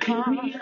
broken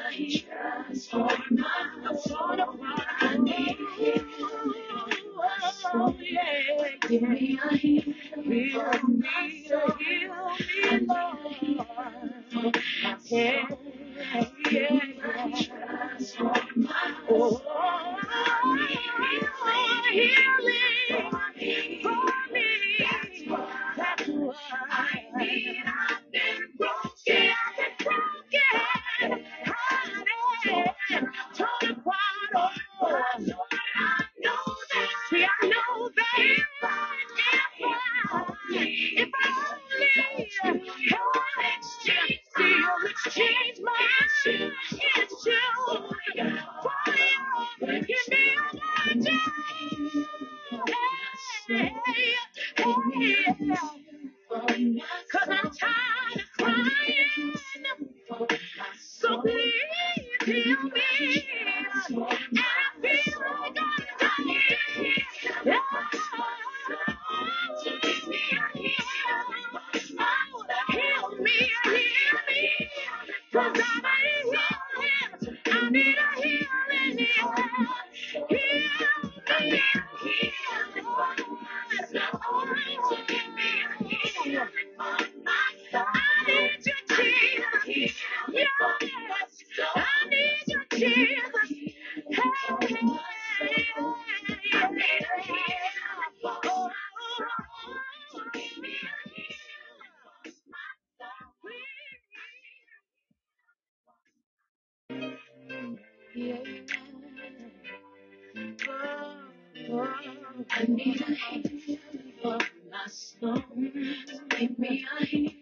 Give me a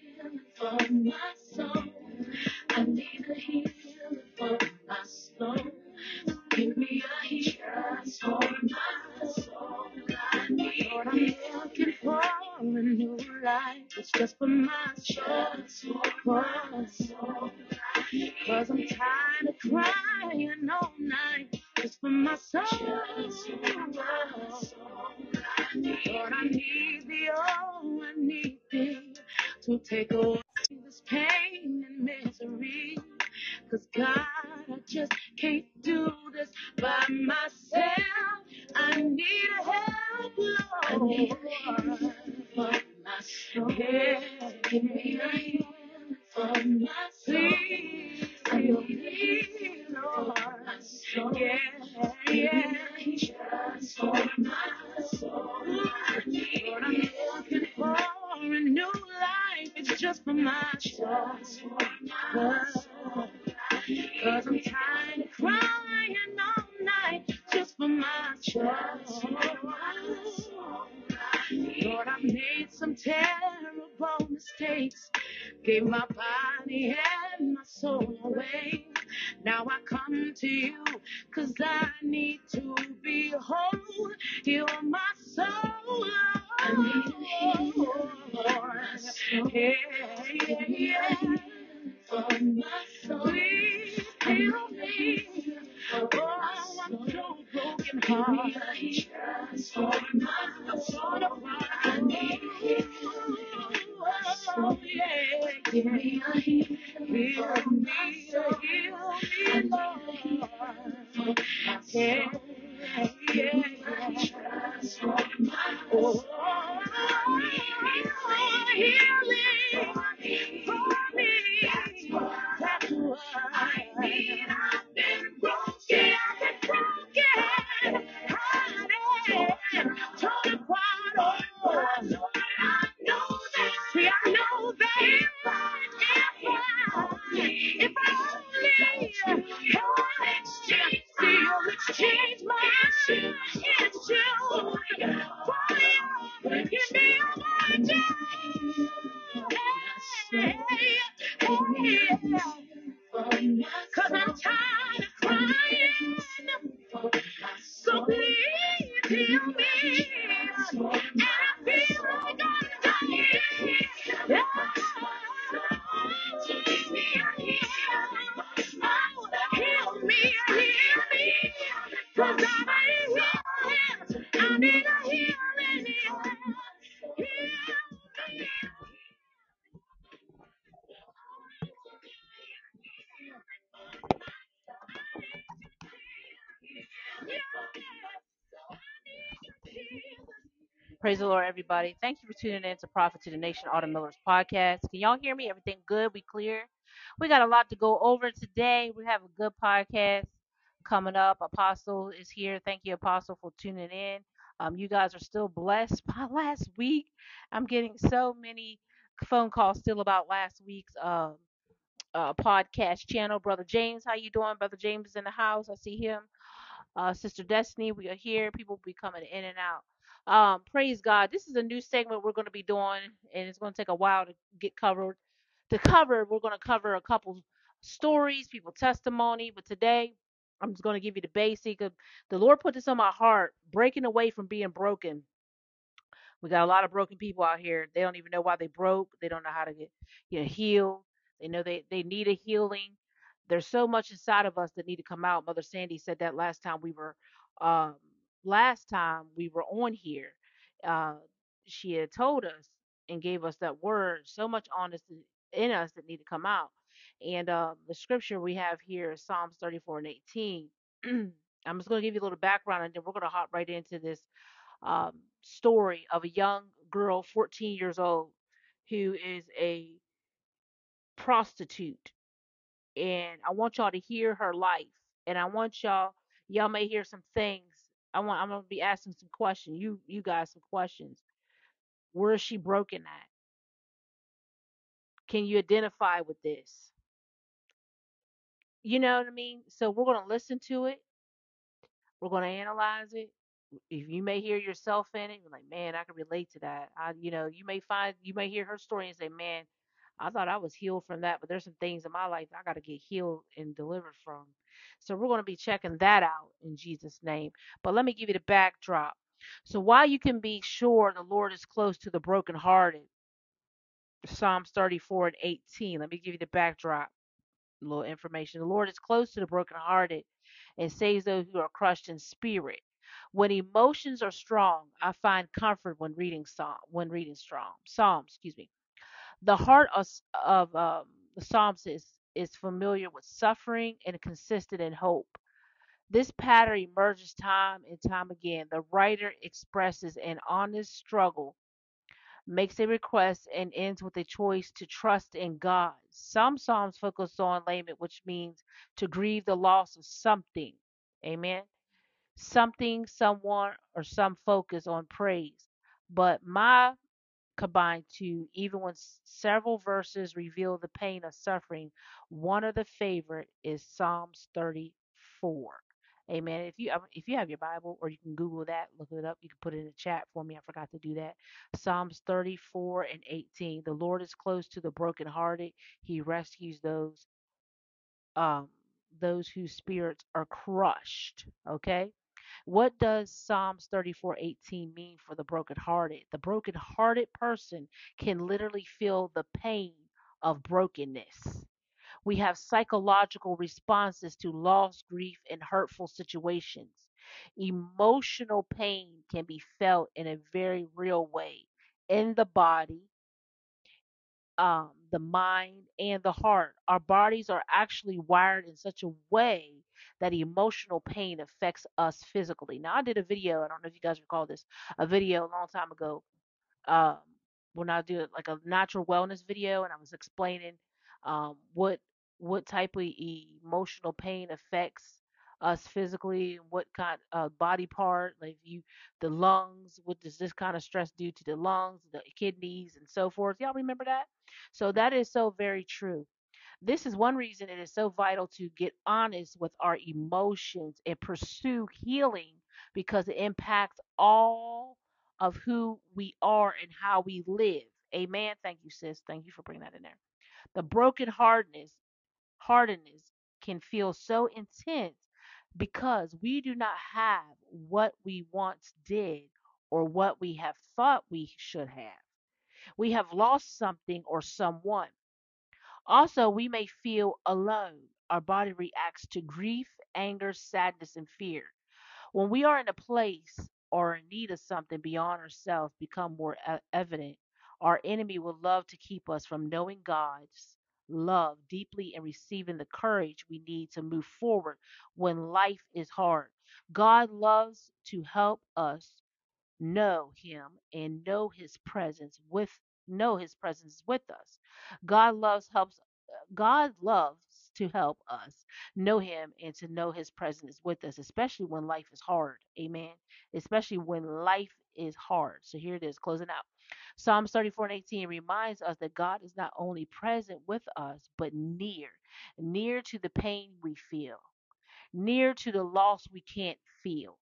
Yeah. Praise the Lord, everybody. Thank you for tuning in to Prophet to the Nation Autumn Miller's podcast. Can y'all hear me? Everything good? We clear? We got a lot to go over today. We have a good podcast coming up. Apostle is here. Thank you, Apostle, for tuning in. Um, you guys are still blessed by last week. I'm getting so many phone calls still about last week's um, uh, podcast channel. Brother James, how you doing? Brother James is in the house. I see him uh, Sister Destiny. We are here. People will be coming in and out. Um, praise God. This is a new segment we're going to be doing, and it's going to take a while to get covered. To cover, we're going to cover a couple stories, people testimony, but today I'm just going to give you the basic of the Lord put this on my heart, breaking away from being broken. We got a lot of broken people out here. They don't even know why they broke. They don't know how to get you know healed. They know they they need a healing. There's so much inside of us that need to come out. Mother Sandy said that last time we were um last time we were on here. Uh she had told us and gave us that word. So much honesty in us that need to come out. And uh, the scripture we have here is Psalms 34 and 18. I'm just going to give you a little background and then we're going to hop right into this um, story of a young girl, 14 years old, who is a prostitute. And I want y'all to hear her life. And I want y'all, y'all may hear some things. I want, I'm gonna be asking some questions. You, you guys, some questions. Where is she broken at? Can you identify with this? You know what I mean? So we're gonna listen to it. We're gonna analyze it. if you may hear yourself in it, you're like, man, I can relate to that. I, you know, you may find, you may hear her story and say, man, I thought I was healed from that, but there's some things in my life I got to get healed and delivered from. So we're going to be checking that out in Jesus' name. But let me give you the backdrop. So while you can be sure the Lord is close to the brokenhearted, Psalms 34 and 18. Let me give you the backdrop, a little information. The Lord is close to the brokenhearted and saves those who are crushed in spirit. When emotions are strong, I find comfort when reading psalm when reading strong psalms. Excuse me. The heart of, of um, the psalms is is familiar with suffering and consistent in hope. This pattern emerges time and time again. The writer expresses an honest struggle, makes a request, and ends with a choice to trust in God. Some psalms focus on lament, which means to grieve the loss of something. Amen something, someone, or some focus on praise. But my combined two, even when several verses reveal the pain of suffering, one of the favorite is Psalms 34. Amen. If you if you have your Bible or you can Google that, look it up. You can put it in the chat for me. I forgot to do that. Psalms 34 and 18. The Lord is close to the brokenhearted. He rescues those um those whose spirits are crushed. Okay. What does Psalms 34:18 mean for the brokenhearted? The brokenhearted person can literally feel the pain of brokenness. We have psychological responses to loss, grief, and hurtful situations. Emotional pain can be felt in a very real way in the body, um, the mind, and the heart. Our bodies are actually wired in such a way that emotional pain affects us physically. Now, I did a video, I don't know if you guys recall this, a video a long time ago um, when I did like a natural wellness video and I was explaining um, what what type of emotional pain affects us physically and what kind of uh, body part like you the lungs what does this kind of stress do to the lungs the kidneys and so forth. Y'all remember that? So that is so very true this is one reason it is so vital to get honest with our emotions and pursue healing because it impacts all of who we are and how we live. Amen. Thank you, sis. Thank you for bringing that in there. The broken hardness, hardness can feel so intense because we do not have what we once did or what we have thought we should have. We have lost something or someone. Also, we may feel alone. Our body reacts to grief, anger, sadness, and fear. When we are in a place or in need of something beyond ourselves become more evident, our enemy will love to keep us from knowing God's love deeply and receiving the courage we need to move forward when life is hard. God loves to help us know him and know his presence with know his presence is with us. God loves helps God loves to help us know him and to know his presence with us, especially when life is hard. Amen. Especially when life is hard. So here it is, closing out. Psalms 34 and 18 reminds us that God is not only present with us, but near, near to the pain we feel, near to the loss we can't feel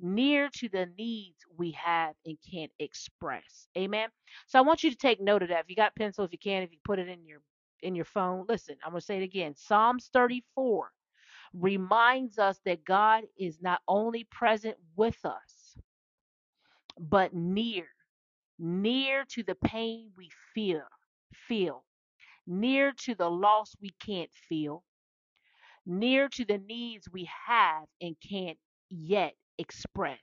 near to the needs we have and can't express. Amen. So I want you to take note of that. If you got pencil, if you can, if you put it in your in your phone, listen, I'm going to say it again. Psalms 34 reminds us that God is not only present with us, but near, near to the pain we feel, feel, near to the loss we can't feel, near to the needs we have and can't yet express.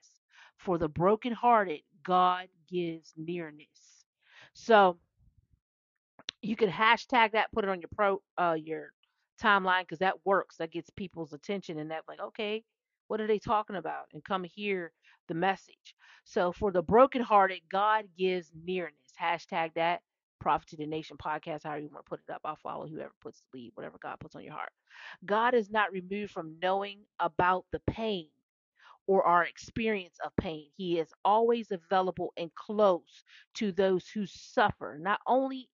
For the brokenhearted, God gives nearness. So you can hashtag that, put it on your pro uh your timeline because that works. That gets people's attention and that like, okay, what are they talking about? And come hear the message. So for the brokenhearted, God gives nearness. Hashtag that. Prophet to the Nation podcast, however you want to put it up. I'll follow whoever puts the lead, whatever God puts on your heart. God is not removed from knowing about the pain or our experience of pain. He is always available and close to those who suffer. Not only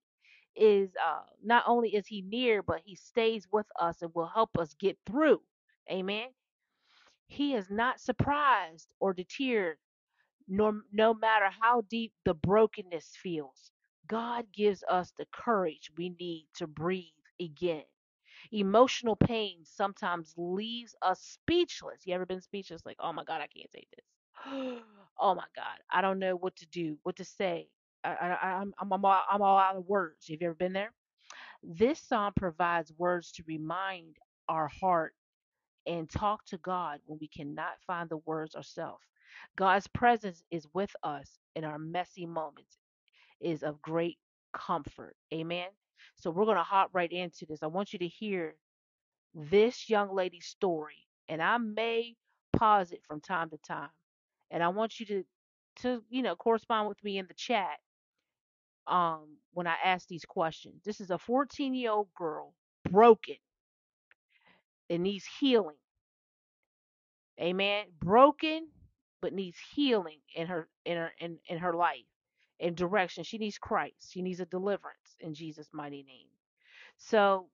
is uh not only is he near, but he stays with us and will help us get through. Amen. He is not surprised or deterred, nor no matter how deep the brokenness feels. God gives us the courage we need to breathe again. Emotional pain sometimes leaves us speechless. You ever been speechless? Like, oh my God, I can't take this. oh my God, I don't know what to do, what to say. I, I'm, I'm, I'm, all, I'm all out of words. Have you ever been there? This psalm provides words to remind our heart and talk to God when we cannot find the words ourselves. God's presence is with us in our messy moments, is of great comfort. Amen. So we're going to hop right into this. I want you to hear this young lady's story, and I may pause it from time to time. And I want you to to you know correspond with me in the chat um when I ask these questions. This is a 14 year old girl, broken and needs healing. Amen. Broken but needs healing in her in her in, in her life and direction. She needs Christ. She needs a deliverance in Jesus' mighty name. So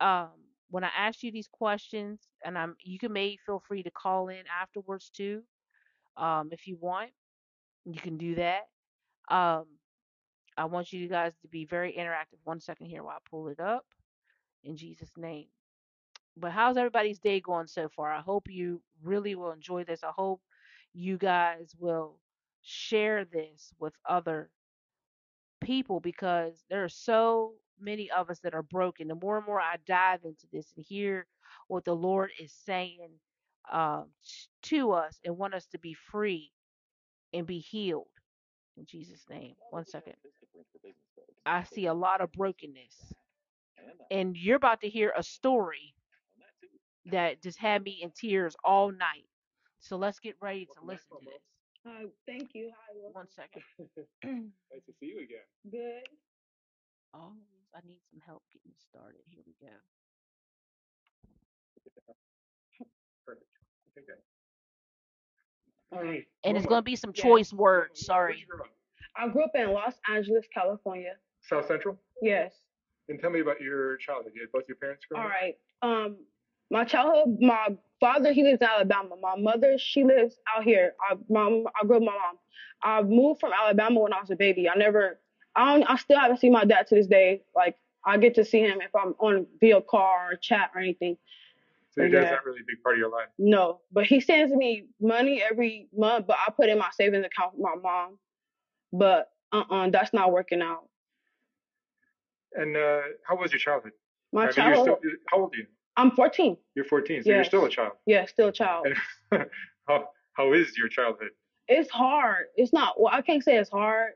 um when I ask you these questions, and I'm you can may feel free to call in afterwards too, um, if you want. You can do that. Um, I want you guys to be very interactive. One second here while I pull it up in Jesus' name. But how's everybody's day going so far? I hope you really will enjoy this. I hope you guys will share this with other people because there are so many of us that are broken. The more and more I dive into this and hear what the Lord is saying um, to us and want us to be free and be healed in Jesus' name. One second. I see a lot of brokenness. And you're about to hear a story that just had me in tears all night. So let's get ready to listen to this. Hi, thank you. Hi, One second. Nice to see you again. good. Oh, I need some help getting started. Here we go. Perfect. Okay. All right. And it's Roma, going to be some Yes. choice words. where'd you Sorry. grow up? I grew up in Los Angeles, California. South Central. Yes. And tell me about your childhood. You had both your parents growing All up. right. Um, my childhood, my father he lives in Alabama. My mother she lives out here. I mom I grew up with my mom. I moved from Alabama when I was a baby. I never I don't I still haven't seen my dad to this day. Like I get to see him if I'm on via call or chat or anything. So your dad's yeah. not really a big part of your life. No, but he sends me money every month. But I put in my savings account with my mom. But uh uh that's not working out. And uh, how was your childhood? My I mean, childhood. Still, how old are you? I'm 14. You're 14, so you're still a child. Yeah, still a child. How how is your childhood? It's hard. It's not. Well, I can't say it's hard,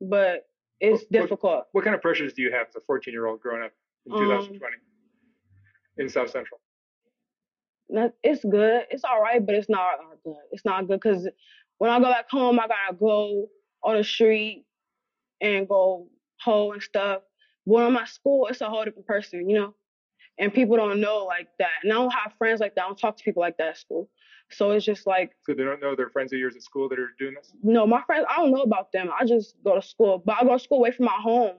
but it's What- what- difficult. What kind of pressures do you have as a 14 year old growing up in Um, 2020 in South Central? It's good. It's all right, but it's not good. It's not good because when I go back home, I gotta go on the street and go hoe and stuff. When I'm at school, it's a whole different person, you know. And people don't know like that. And I don't have friends like that. I don't talk to people like that at school. So it's just like So they don't know their friends of yours at school that are doing this. No, my friends, I don't know about them. I just go to school, but I go to school away from my home.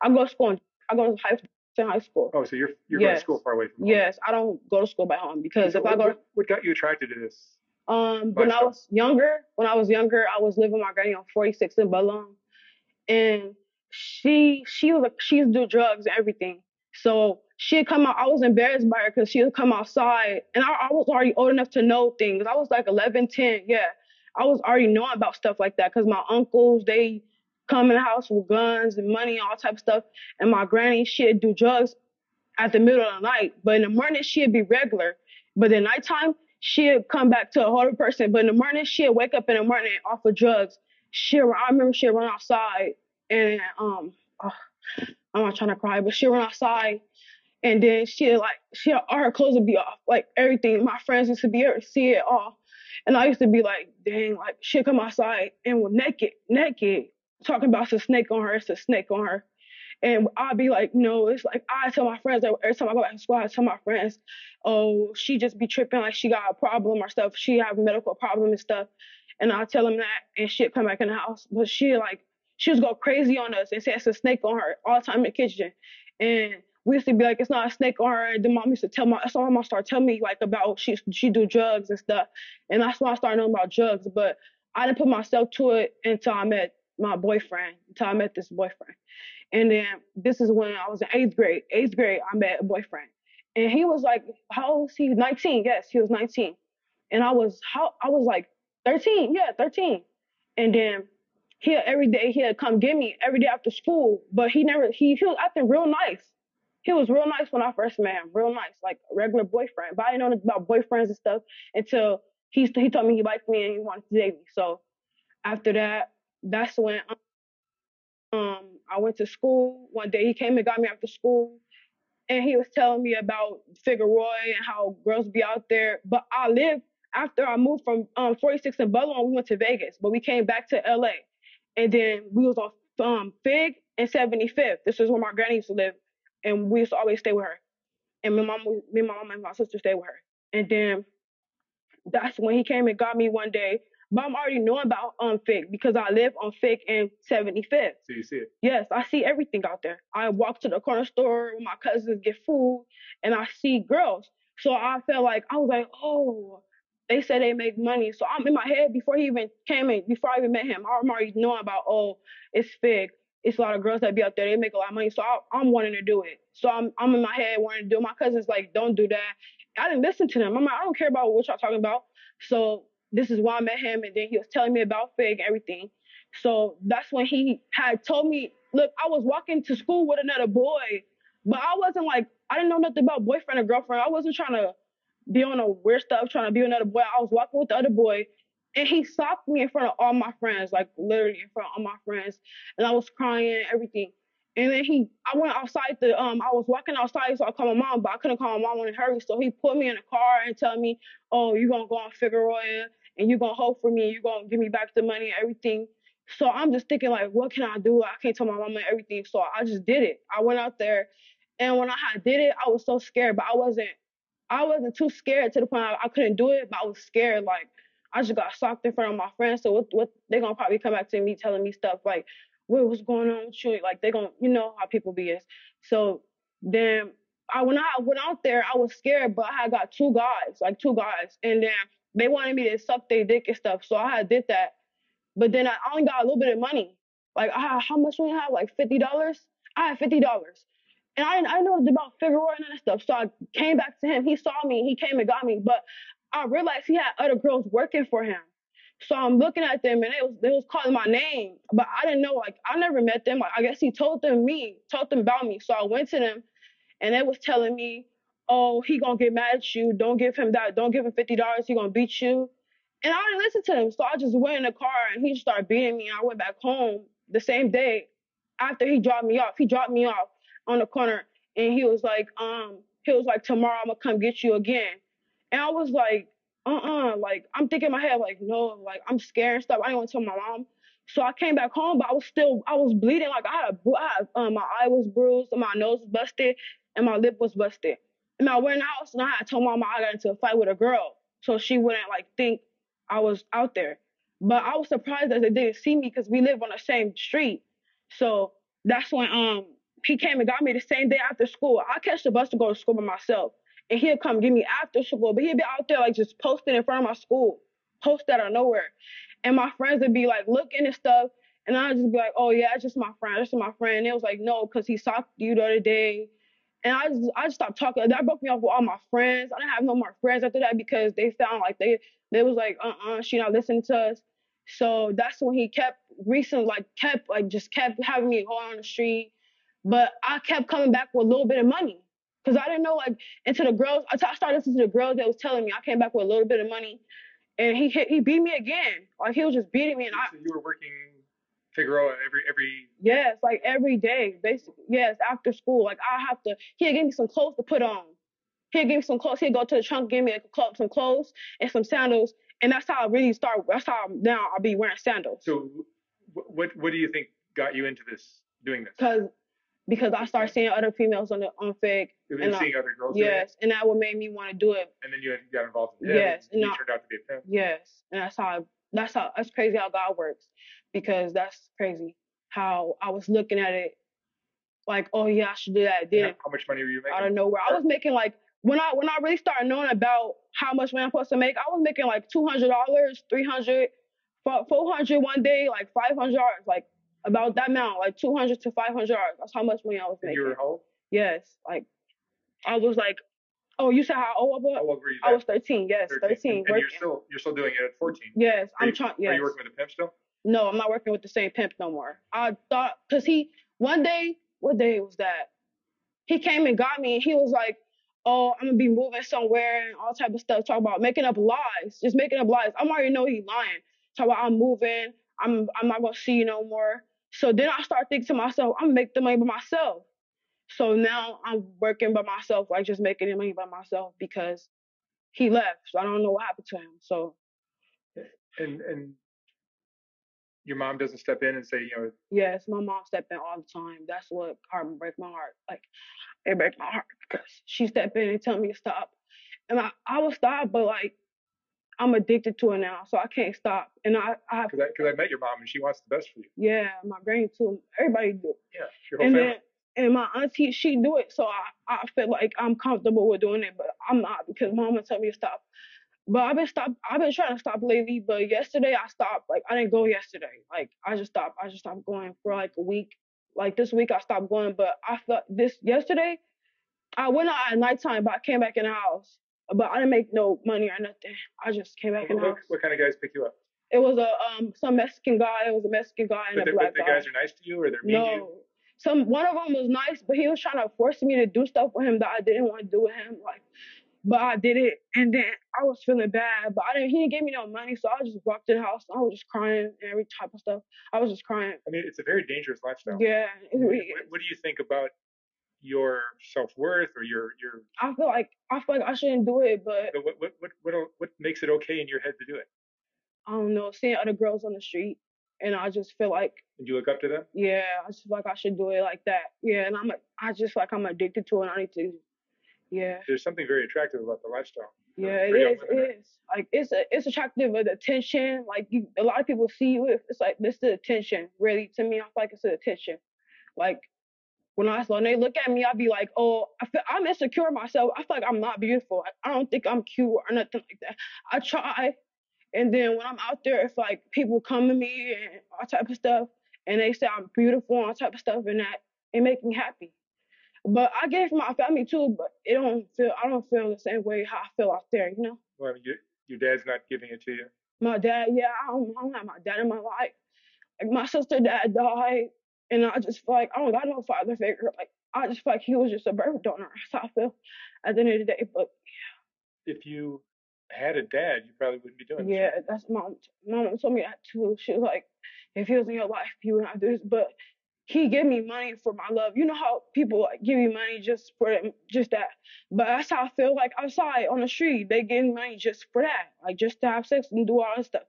I go to school. In, I go to high, to high school. Oh, so you're you're going to school far away from home. Yes, I don't go to school by home because So if I go, what, what got you attracted to this? um, when I was younger, when I was younger, I was living with my granny on 46 in Ballon, and she she was she used to do drugs and everything. So she'd come out. I was embarrassed by her because she would come outside, and I, I was already old enough to know things. I was like 11, 10. Yeah, I was already knowing about stuff like that because my uncles they come in the house with guns and money and all type of stuff, and my granny she'd do drugs at the middle of the night, but in the morning she'd be regular. But at nighttime she'd come back to a whole person. But in the morning she'd wake up in the morning off of drugs. She I remember she'd run outside and um oh, I'm not trying to cry, but she'd run outside and then she like she all her clothes would be off, like everything. My friends used to be able to see it all, and I used to be like, dang, like she'd come outside and was naked, naked, talking about it's a snake on her, it's a snake on her, and I'd be like, no, it's like I tell my friends that every time I go back to school, I tell my friends, oh, she just be tripping like she got a problem or stuff, she have a medical problem and stuff, and I tell them that, and she'd come back in the house, but she like she was go crazy on us and say it's a snake on her all the time in the kitchen, and we used to be like, it's not a snake on her. And the mom used to tell my, that's why my mom started telling me like about she she do drugs and stuff, and that's why I started knowing about drugs. But I didn't put myself to it until I met my boyfriend, until I met this boyfriend, and then this is when I was in eighth grade. Eighth grade, I met a boyfriend, and he was like, how old was he? 19. Yes, he was 19, and I was how I was like 13. Yeah, 13, and then. He every day he'd come get me every day after school, but he never he he was acting real nice he was real nice when I first met him, real nice, like a regular boyfriend. But I didn't know about boyfriends and stuff until he he told me he liked me and he wanted to date me. So after that, that's when um I went to school. One day he came and got me after school, and he was telling me about Figueroa and how girls be out there. But I lived after I moved from um 46 in Belleville, we went to Vegas, but we came back to LA, and then we was on um Fig and 75th. This is where my granny used to live and we used to always stay with her. And my mom, me, my mom, and my sister stayed with her. And then that's when he came and got me one day. but I'm already knowing about um Fig because I live on Fig and 75th. So you see it. Yes, I see everything out there. I walk to the corner store with my cousins, get food, and I see girls. So I felt like I was like, oh, they say they make money. So I'm in my head before he even came in, before I even met him. I'm already knowing about, oh, it's Fig. It's a lot of girls that be out there. They make a lot of money. So I, I'm wanting to do it. So I'm I'm in my head wanting to do. It. My cousins like, don't do that. I didn't listen to them. I'm like, I don't care about what y'all talking about. So this is why I met him, and then he was telling me about Fig and everything. So that's when he had told me, look, I was walking to school with another boy, but I wasn't like, I didn't know nothing about boyfriend or girlfriend. I wasn't trying to be on a weird stuff, trying to be another boy. I was walking with the other boy, and he stopped me in front of all my friends, like literally in front of all my friends, and I was crying and everything. And then he, I went outside the, um, I was walking outside, so I called my mom, but I couldn't call my mom in a hurry. So he put me in a car and tell me, oh, you're gonna go on Figueroa and you're gonna hope for me, you're gonna give me back the money and everything. So I'm just thinking like, what can I do? I can't tell my mama everything. So I just did it. I went out there, and when I did it, I was so scared, but I wasn't. I wasn't too scared to the point I, I couldn't do it, but I was scared. Like I just got socked in front of my friends. So what? What they're gonna probably come back to me telling me stuff like, what was going on with you? Like they're gonna, you know how people be is. So then I when I went out there, I was scared, but I got two guys, like two guys, and then they wanted me to suck their dick and stuff. So I did that. But then I only got a little bit of money. Like I how much we have? Like fifty dollars. I had fifty dollars, and I I know about Figueroa and that stuff. So I came back to him. He saw me. He came and got me. But I realized he had other girls working for him. So I'm looking at them, and they was they was calling my name, but I didn't know. Like I never met them. Like, I guess he told them me, told them about me. So I went to them, and they was telling me, "Oh, he gonna get mad at you. Don't give him that. Don't give him fifty dollars. He gonna beat you." And I didn't listen to him. So I just went in the car and he just started beating me. And I went back home the same day after he dropped me off. He dropped me off on the corner and he was like, um, he was like, tomorrow I'm gonna come get you again. And I was like, uh-uh, like I'm thinking in my head, like, no, like I'm scared and stuff. I didn't want to tell my mom. So I came back home, but I was still, I was bleeding. Like I had, a, I had um, my eye was bruised, my nose was busted, and my lip was busted. And I went house and I had told my mom I got into a fight with a girl, so she wouldn't like think I was out there. But I was surprised that they didn't see me because we live on the same street. So that's when um he came and got me the same day after school. I catch the bus to go to school by myself. And he'll come get me after school. But he'd be out there like just posting in front of my school. Post out of nowhere. And my friends would be like looking and stuff. And I'd just be like, oh yeah, it's just my friend. It's just my friend. And it was like, no, because he socked you the other day. And I just I just stopped talking. That broke me off with all my friends. I didn't have no more friends after that because they found like they they was like, uh-uh, she not listening to us. So that's when he kept recent like kept like just kept having me go on the street. But I kept coming back with a little bit of money. Cause I didn't know like into the girls. I started listening to the girls that was telling me. I came back with a little bit of money, and he hit, he beat me again. Like he was just beating me, and I. So you were working Figueroa every every. Yes, like every day, basically. Yes, after school, like I have to. He'd give me some clothes to put on. He'd give me some clothes. He'd go to the trunk, give me a, some clothes and some sandals, and that's how I really start. That's how now I'll be wearing sandals. So, what what do you think got you into this doing this? Because because I started seeing other females on the on Fig. You've and been I- seeing other girls. Yes, and that what made me want to do it. And then you got involved in. Yes, And and I- turned out to be a pimp. Yes, and that's how that's how that's crazy how God works because that's crazy how I was looking at it like oh yeah I should do that. And Then How, how much money were you making? out of nowhere I was making like when I when I really started knowing about how much money I'm supposed to make I was making like two hundred dollars, three hundred, four hundred one day, like five hundred dollars, like about that amount, like two hundred to five hundred dollars. That's how much money I was making. you were old? Yes, like I was like, oh you said how old I was? How old were you? I was thirteen. Yes, 13. thirteen. And, and you're still you're still doing it at 14. Yes, Are I'm trying. Are you working with a pimp still? No, I'm not working with the same pimp no more. I thought, cause he, one day, what day was that? He came and got me and he was like, oh, I'm gonna be moving somewhere and all type of stuff. Talk about making up lies, just making up lies. I'm already know he lying. Talk about I'm moving, I'm, I'm not gonna see you no more. So then I start thinking to myself, I'm gonna make the money by myself. So now I'm working by myself, like just making the money by myself because he left. So I don't know what happened to him. So And and your mom doesn't step in and say, you know, Yes, my mom stepped in all the time. That's what heart break my heart. Like it breaks my heart because she stepped in and tell me to stop, and I I would stop, but like I'm addicted to it now, so I can't stop. And I, I Because I, I met your mom and she wants the best for you. yeah, my granny too. Everybody do. Yeah. Your whole And family. then and my auntie, she do it, so I, I feel like I'm comfortable with doing it, but I'm not because mama told me to stop. But I've been stop. I've been trying to stop lately, but yesterday I stopped. Like I didn't go yesterday. Like I just stopped. I just stopped going for like a week. Like this week I stopped going, but I felt this yesterday. I went out at nighttime, but I came back in the house. But I didn't make no money or nothing. I just came back what, the what, what kind of guys pick you up? It was a um some Mexican guy. It was a Mexican guy and But a the, black but the guy. guys are nice to you or they're mean to you? No. Some one of them was nice, but he was trying to force me to do stuff with him that I didn't want to do with him. Like, but I did it, and then I was feeling bad. But I didn't. He didn't give me no money, so I just walked in the house. I was just crying and every type of stuff. I was just crying. I mean, it's a very dangerous lifestyle. Yeah, What, really what, is. what do you think about your self worth or your your I feel like I feel like I shouldn't do it, but what what what what, what makes it okay in your head to do it? I don't know. Seeing other girls on the street, and I just feel like And you look up to them? yeah, I just feel like I should do it like that. Yeah, and I'm I just like I'm addicted to it. and I need to. Yeah. There's something very attractive about the lifestyle. Yeah, it is. It right? is. Like it's a, it's attractive with attention. Like you, a lot of people see you. It's like this the attention. Really, to me, I feel like it's the attention. Like when I when they look at me, I'll be like, oh, I feel I'm insecure myself. I feel like I'm not beautiful. I don't think I'm cute or nothing like that. I try, and then when I'm out there, it's like people come to me and all type of stuff, and they say I'm beautiful and all type of stuff, and that it make me happy. But I get it from my family too, but it don't feel I don't feel the same way how I feel out there, you know? Well, your your dad's not giving it to you. My dad, yeah, I don't, I don't have my dad in my life. Like my sister dad died and I just feel like I don't got no father figure. Like I just feel like he was just a birth donor. That's how I feel at the end of the day. But yeah. If you had a dad, you probably wouldn't be doing this. yeah, that's mom mom told me that too. She was like, if he was in your life, you would not do this. But he gave me money for my love. You know how people like give you money just for them, just that. But that's how I feel like outside on the street. They give me money just for that, like just to have sex and do all that stuff.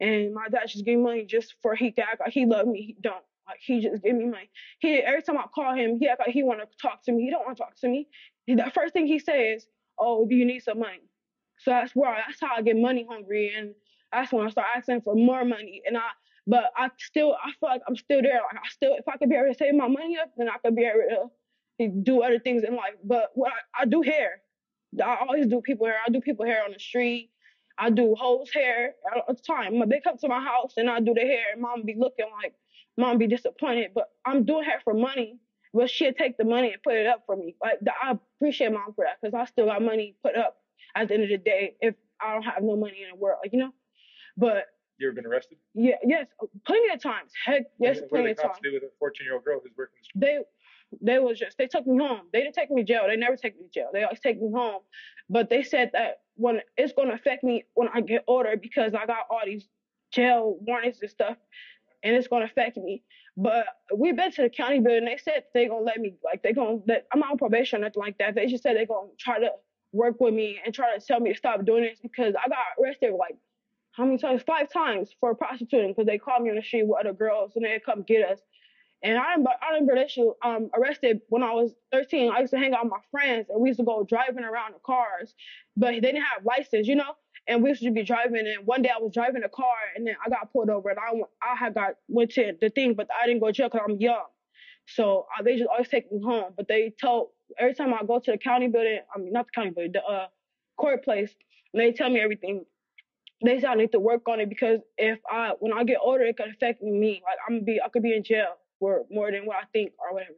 And my dad just gave me money just for he could act like he loved me. He don't. Like he just give me money. He every time I call him, he act like he want to talk to me. He don't want to talk to me. He- The first thing he says, "Oh, do you need some money?" So that's where I, that's how I get money hungry, and that's when I start asking for more money. And I, but I still, I feel like I'm still there. Like I still, if I could be able to save my money up, then I could be able to do other things in life. But what I, I do hair, I always do people hair. I do people hair on the street. I do hoes hair all the time. They come to my house and I do the hair. And mom be looking like, mom be disappointed. But I'm doing hair for money. But she'll take the money and put it up for me. Like I appreciate mom for that because I still got money put up at the end of the day if I don't have no money in the world, like you know. But You ever been arrested? yeah, yes, plenty of times. Heck, yes, what do plenty of times. do with a 14 year old girl who's working the street? They they was just they took me home. They didn't take me to jail. They never take me to jail. They always take me home. But they said that when it's gonna affect me when I get older because I got all these jail warnings and stuff, and it's gonna affect me. But we've been to the county building. They said they gonna let me like they gonna let I'm on probation or nothing like that. They just said they gonna try to work with me and try to tell me to stop doing this because I got arrested like how many times? Five times for prostituting because they called me on the street with other girls and they'd come get us. And I didn't, I didn't get um, arrested when I was 13. I used to hang out with my friends and we used to go driving around in cars, but they didn't have license, you know. And we used to be driving. And one day I was driving a car and then I got pulled over and I went, I had got went to the thing, but I didn't go to jail because I'm young. So uh, they just always take me home. But they tell every time I go to the county building, I mean not the county building, the uh, court place, and they tell me everything. They say I need to work on it because if I when I get older, it could affect me. Like I'm gonna be I could be in jail for more than what I think or whatever.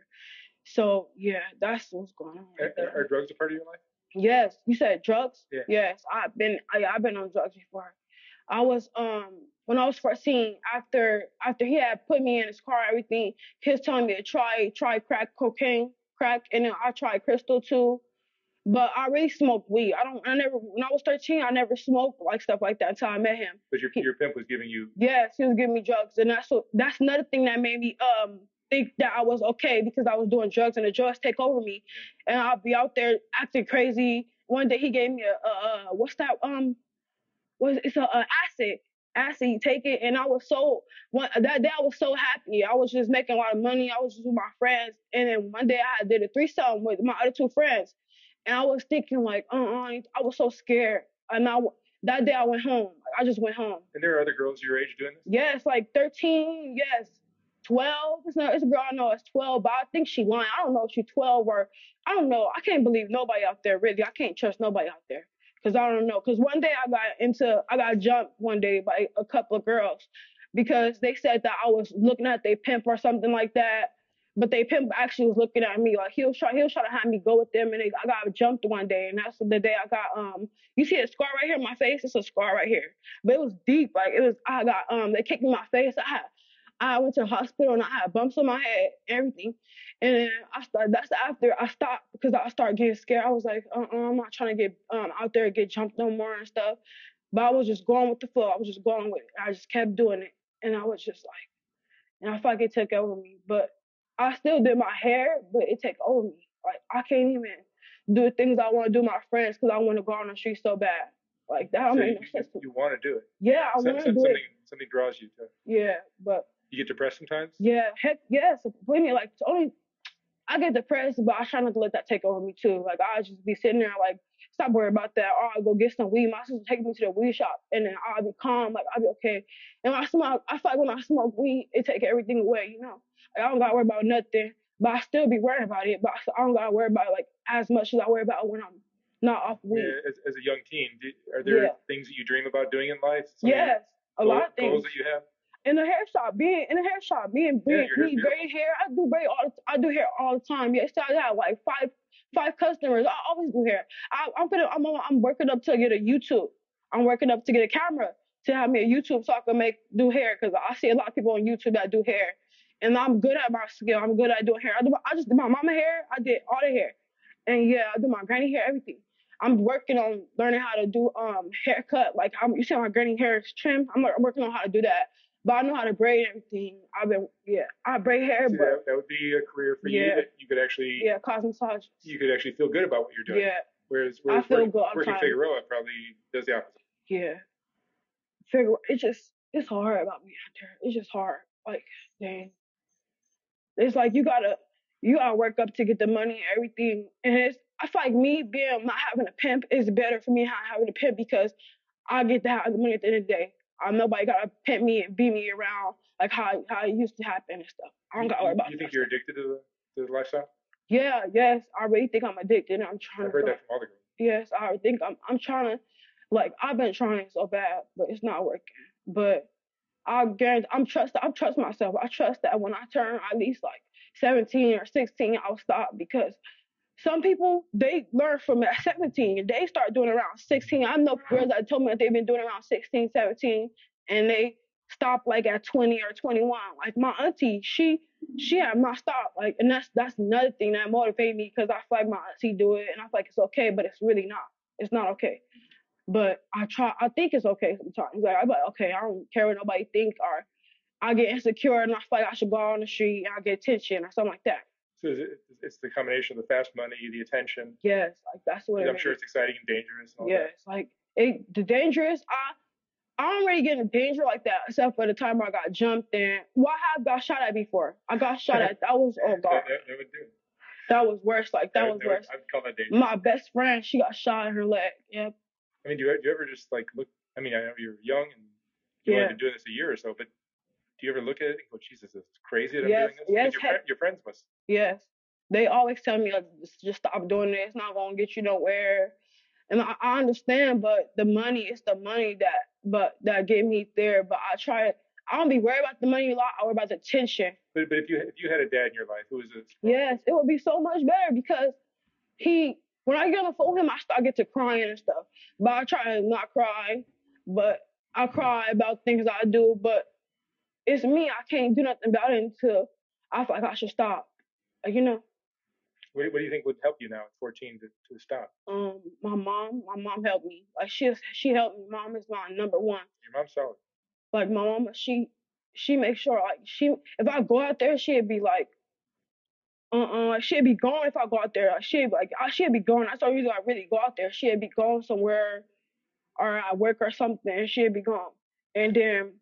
So yeah, that's what's going on. Right are, are drugs a part of your life? Yes, you said drugs. Yeah. Yes, I've been I, I've been on drugs before. I was um when I was 14 after after he had put me in his car everything. He was telling me to try try crack cocaine crack and then I tried crystal too. But I really smoked weed. I don't. I never. When I was 13, I never smoked like stuff like that until I met him. But your, your pimp was giving you. Yes, he was giving me drugs, and that's what. That's another thing that made me um think that I was okay because I was doing drugs and the drugs take over me, and I'll be out there acting crazy. One day he gave me a, a, a what's that um, was it's a, a acid acid. You take it, and I was so one that day I was so happy. I was just making a lot of money. I was just with my friends, and then one day I did a threesome with my other two friends, and I was thinking like, uh, uh I was so scared, and I that day I went home. I just went home. And there are other girls your age doing this. Yes, like 13. Yes, 12. It's not. It's a girl I know. It's 12, but I think she lying. I don't know if she's 12 or I don't know. I can't believe nobody out there. Really, I can't trust nobody out there because I don't know. Because one day I got into, I got jumped one day by a couple of girls because they said that I was looking at their pimp or something like that. But they pimp actually was looking at me like he was trying he was trying to have me go with them and they, I got jumped one day and that's the day I got um you see a scar right here on my face it's a scar right here but it was deep like it was I got um they kicked me in my face I had I went to the hospital and I had bumps on my head everything and then I started that's after I stopped because I started getting scared I was like uh uh-uh, I'm not trying to get um out there and get jumped no more and stuff but I was just going with the flow I was just going with it I just kept doing it and I was just like and I felt like it took over me but I still did my hair, but it took over me. Like I can't even do the things I want to do with my friends because I want to go on the street so bad. Like that So you, you, sense. to you want to do it. Yeah, I want to do something it. something draws you to. it. Yeah, but You get depressed sometimes. yeah, heck yes. Believe me, like it's only I get depressed, but I try not to let that take over me too. Like I just be sitting there like stop worrying about that. Or I'll go get some weed. My sister take me to the weed shop, and then I'll be calm. Like I'll be okay. And when I smoke, I feel like when I smoke weed, it take everything away. You know, like, I don't gotta worry about nothing. But I still be worried about it. But I don't gotta worry about it, like as much as I worry about when I'm not off weed. Yeah, as, as a young teen, do, are there Yeah. things that you dream about doing in life? Some Yes, a lot of things. Goals that you have. In the hair shop, being in the hair shop, being Yeah, being your hair's me braid hair. I do braid all the, I do hair all the time. Yes, I have like five five customers. I always do hair. I, I'm gonna I'm I'm working up to get a YouTube. I'm working up to get a camera to have me a YouTube so I can make do hair because I see a lot of people on YouTube that do hair, and I'm good at my skill. I'm good at doing hair. I do I just did my mama hair. I did all the hair, and yeah, I do my granny hair, everything. I'm working on learning how to do um haircut. Like I'm, you see my granny hair is trimmed. I'm, I'm working on how to do that. But I know how to braid everything. I've been yeah, I braid hair, See, but that, that would be a career for you that you could actually yeah, cosmetologist. you could actually feel good about what you're doing. Yeah, Whereas, I whereas feel working, good the working. Figueroa probably does the opposite. yeah. Figure it's just it's hard about me out there. It's just hard. Like dang, it's like you gotta you gotta work up to get the money and everything. And it's I feel like me being not having a pimp is better for me not having a pimp because I get to have the money at the end of the day. I nobody gotta pimp me and beat me around like how how it used to happen and stuff. I don't You, gotta worry about you think you're stuff. addicted to the, to the lifestyle? Yeah, yes, I really think I'm addicted. and I'm trying I've to heard that from other the girls. Yes, I think I'm I'm trying to like I've been trying so bad, but it's not working. But I guarantee I'm trust I trust myself. I trust that when I turn at least like 17 or 16, I'll stop because some people they learn from 17 they start doing around 16. I know girls that told me that they've been doing around 16, 17, and they stop like at 20 or 21. Like my auntie, she she had my stop. Like, and that's that's another thing that motivated me because I feel like my auntie do it, and I feel like it's okay, but it's really not. It's not okay. But I try. I think it's okay sometimes. Like I'm like, okay, I don't care what nobody think, or I get insecure and I feel like I should go out on the street and I get attention or something like that. So is it, it's the combination of the fast money, the attention. Yes, like that's what I'm sure it's exciting and dangerous. And all Yes, like it, the dangerous. I I don't really get in danger like that except for the time I got jumped and well, I have got shot at before. I got shot at. That was oh god, That, that, that would do. that was worse. Like that was would- worse. I'd call that dangerous. My best friend, she got shot in her leg. Yep. I mean, do you, do you ever just like look? I mean, I know you're young and you've Yeah. only been doing this a year or so, but do you ever look at it and go, Jesus, it's crazy that I'm doing this? yes, Your, heck- your friends must. Yes. They always tell me like just, stop doing it. It's not gonna get you nowhere. And I, I understand, but the money is the money that but that get me there. But I try I don't be worried about the money a lot, I worry about the tension. But but if you if you had a dad in your life who was a Yes, it would be so much better because he when I get on the phone with him I start get to crying and stuff. But I try to not cry, but I cry about things I do, but it's me. I can't do nothing about it until I feel like I should stop. Like, you know. what, do- what do you think would help you now at 14 to, to stop? um my mom my mom helped me like she she helped me mom is my number one Your mom's solid. like my mama she she makes sure like she if i go out there she'd be like uh-uh she'd be gone if i go out there she'd be like I, she'd be gone that's the only reason i really go out there she'd be gone somewhere or at work or something and she'd be gone and then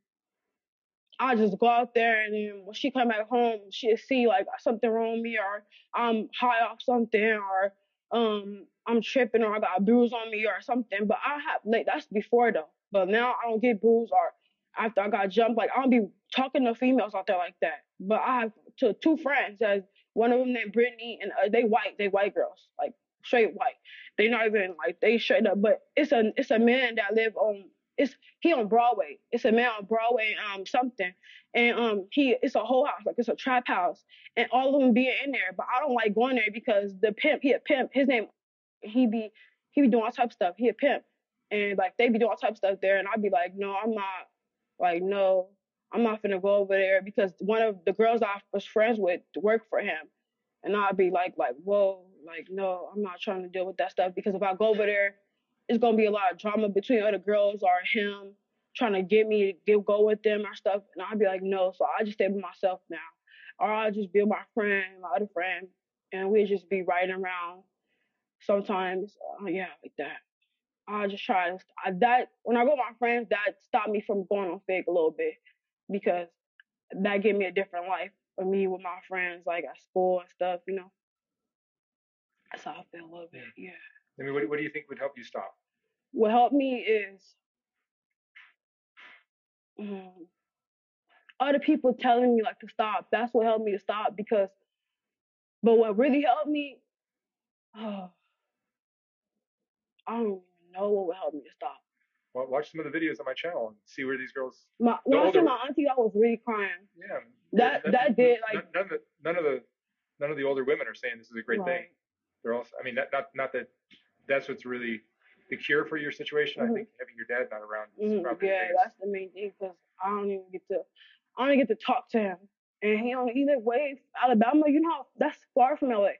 I just go out there and then when she come back home, she'll see like something wrong with me or I'm high off something or um I'm tripping or I got a bruise on me or something. But I have like that's before though. But now I don't get bruised or after I got jumped. Like I don't be talking to females out there like that. But I have to two friends one of them named Brittany and uh, they white, they white girls, like straight white. They not even like they straight up. But it's a it's a man that live on it's he on Broadway. It's a man on Broadway, um, something, and um, he it's a whole house, like it's a trap house, and all of them being in there. But I don't like going there because the pimp, he a pimp. His name, he be he be doing all type of stuff. He a pimp, and like they be doing all type of stuff there, and I'd be like, no, I'm not, like no, I'm not gonna go over there because one of the girls I was friends with worked for him, and I'd be like, like whoa, like no, I'm not trying to deal with that stuff because if I go over there it's gonna be a lot of drama between other girls or him trying to get me to get, go with them or stuff. And I'd be like, no. So I just stay with myself now. Or I'll just be with my friend, my other friend, and we'd just be riding around. Sometimes, uh, yeah, like that. I just try to I, that when I go with my friends, that stopped me from going on Fig a little bit because that gave me a different life for me with my friends, like at school and stuff. You know, that's how I feel a little bit. Yeah. I mean, what, what do you think would help you stop? What helped me is um, other people telling me like to stop. That's what helped me to stop because. But what really helped me, oh, I don't even know what would help me to stop. Well, watch some of the videos on my channel and see where these girls. My older- my auntie, I was really crying. Yeah. That none- that did like none, none of the none of the none of the older women are saying this is a great thing. right. They're also. I mean, not not not that that's what's really the cure for your situation. Mhm. I think having your dad not around is Mhm, probably the yeah, that's the main thing because I don't even get to, I don't even get to talk to him, and he don't. He live way Alabama. You know that's far from LA,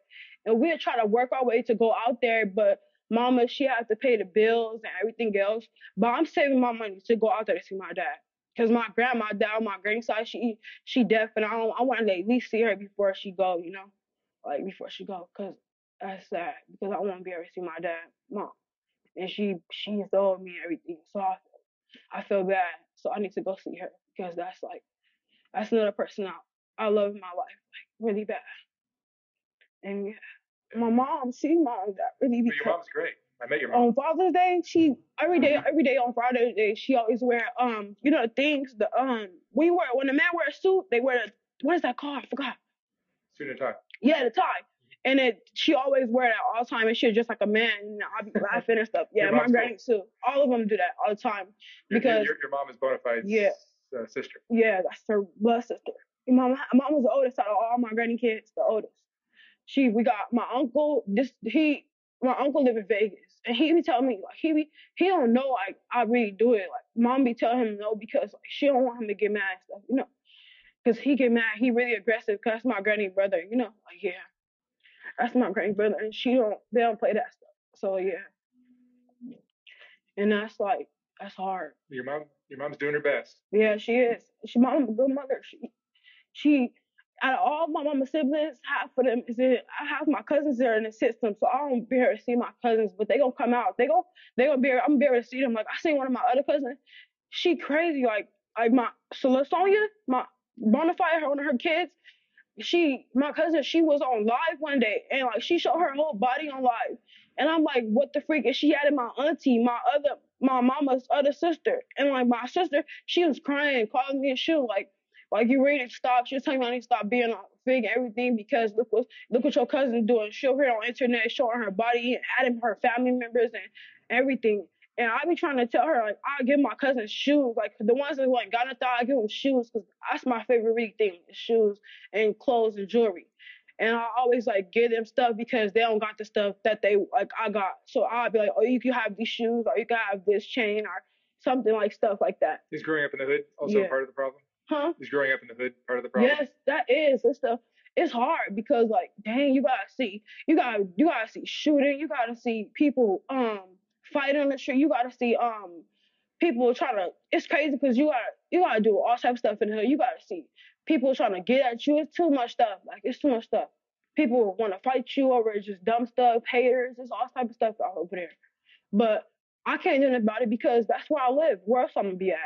and we're trying to work our way to go out there, but Mama, she has to pay the bills and everything else. But I'm saving my money to go out there to see my dad, cause my grandma, dad, on my granny she she deaf, and I don't, I want to at least see her before she go, you know, like before she go, cause that's sad, because I want to be able to see my dad, mom, and she she's told me everything, so I I feel bad, so I need to go see her because that's like that's another person I I love in my life, like really bad. And yeah, my mom, she mom that really But be your mom's great. I met your mom. on Father's Day, she every day every day on Father's Day she always wear um you know things the um we wear when the man wear a suit they wear the what is that called I forgot Student tie. yeah the tie and it she always wear that all the time and she's just like a man and I be laughing and stuff yeah my granny too all of them do that all the time Your, because your, your mom is bona fide Yeah. uh, sister. Yeah, that's her blood sister. My mom, my mom was the oldest out of all my granny kids, the oldest. She, we got my uncle. This he, my uncle live in Vegas, and he be telling me like he be he don't know like I really do it. Like mom be telling him no because like she don't want him to get mad and stuff, you know. Cause he get mad, he really aggressive. Cause that's my granny brother, you know. Like yeah, that's my granny brother, and she don't they don't play that stuff. So yeah, and that's like that's hard. Your mom, your mom's doing her best. Yeah, she is. She mom a good mother. She she out of all my mama's siblings, half of them is in I have my cousins there in the system, so I don't be able to see my cousins, but they gonna come out. They gon' they gonna be I'm gonna be able to see them. Like I seen one of my other cousins, she crazy, like like my so Sonia, my Bonafide, her one of her kids, she my cousin, she was on live one day and like she showed her whole body on live. And I'm like, what the freak? And she had my auntie, my other my mama's other sister. And like my sister, she was crying, calling me and she was like like you ready to stop. She was telling me I need to stop being on fig and everything because look what look what your cousin doing. Show her on internet, showing her body and adding her family members and everything. And I be trying to tell her like I give my cousin shoes, like the ones that like got a thigh, I give them shoes because that's my favorite thing, shoes and clothes and jewelry. And I always like give them stuff because they don't got the stuff that they like I got. So I'll be like, oh, you can have these shoes or you can have this chain or something like stuff like that. Is growing up in the hood also Yeah. part of the problem? Huh? Is growing up in the hood part of the problem? Yes, that is. It's the it's hard because like dang, you gotta see you gotta you gotta see shooting, you gotta see people um fighting on the street, you gotta see um people trying to it's crazy because you gotta you gotta do all type of stuff in the hood. You gotta see people trying to get at you. It's too much stuff. Like it's too much stuff. People want to fight you over just dumb stuff, haters. It's all type of stuff out over there. But I can't do nothing about it because that's where I live. Where else I'm gonna be at?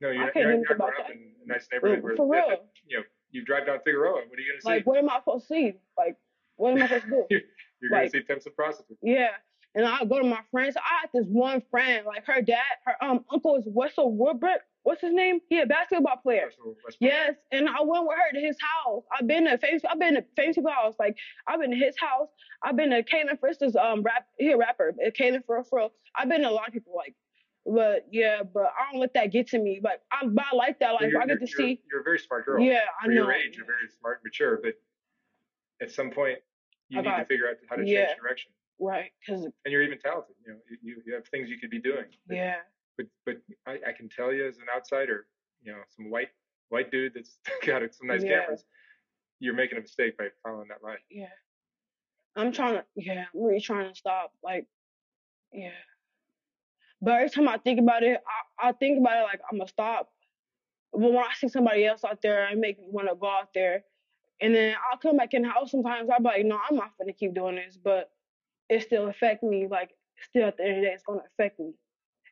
No, you're, I not- can't you're, do you're about that. in a nice neighborhood where For real. that, you know you drive down Figueroa. What are you gonna see? Like what am I supposed to see? Like what am I supposed to do? You're gonna see pimps and prostitutes. yeah. And I go to my friends. I had this one friend, like her dad, her um uncle is Wessel Woodbrick. What's his name? He a basketball player. Westbrook. Yes, and I went with her to his house. I've been to famous. I've been to famous people's house. Like I've been to his house. I've been to Kaylin Frister's um rap. He a rapper. uh, Kaylin for for. I've been to a lot of people like, but yeah, but I don't let that get to me. But I but I like that life. I get to you're- see. You're a very smart girl. Yeah, I For know. your age, you're very smart and mature, but at some point, you I need to figure out how to change yeah. direction. Right, cause And you're even talented. You know, you- you, have things you could be doing. But- yeah, But but I, I can tell you as an outsider, you know, some white white dude that's got some nice Yeah. cameras, you're making a mistake by following that line. yeah. I'm trying to. Yeah, I'm really trying to stop. Like, yeah. But every time I think about it, I, I think about it like I'm gonna stop. But when I see somebody else out there, it make me want to go out there. And then I'll come back in the house sometimes. I'll be like, no, I'm not gonna keep doing this. But it still affect me. Like, still at the end of the day, it's gonna affect me.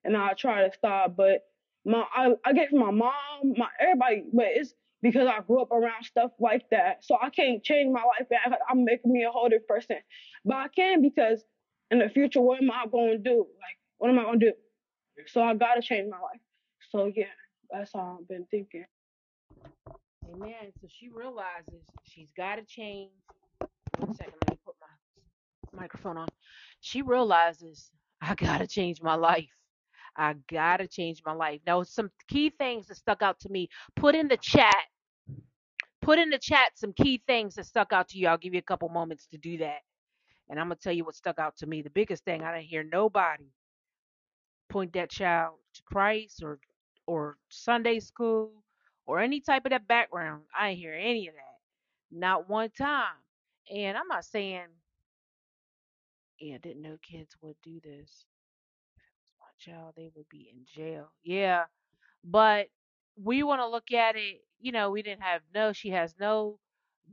And I try to stop. But my, I, I get from my mom, my everybody. But it's because I grew up around stuff like that. So I can't change my life. back. I'm making me a whole different person. But I can because in the future, what am I to do? Like, what am I to do? So I got to change my life. So yeah, that's all I've been thinking. Amen. So she realizes she's got to change. One second, let me put my microphone on. She realizes I got to change my life. I got to change my life. Now, some key things that stuck out to me. Put in the chat. Put in the chat some key things that stuck out to you. I'll give you a couple moments to do that. And I'm to tell you what stuck out to me. The biggest thing, I didn't hear nobody point that child to Christ or or Sunday school or any type of that background. I didn't hear any of that. Not one time. And I'm not saying, I didn't know kids would do this. If it was my child, they would be in jail. Yeah. But we want to look at it, you know, we didn't have no, she has no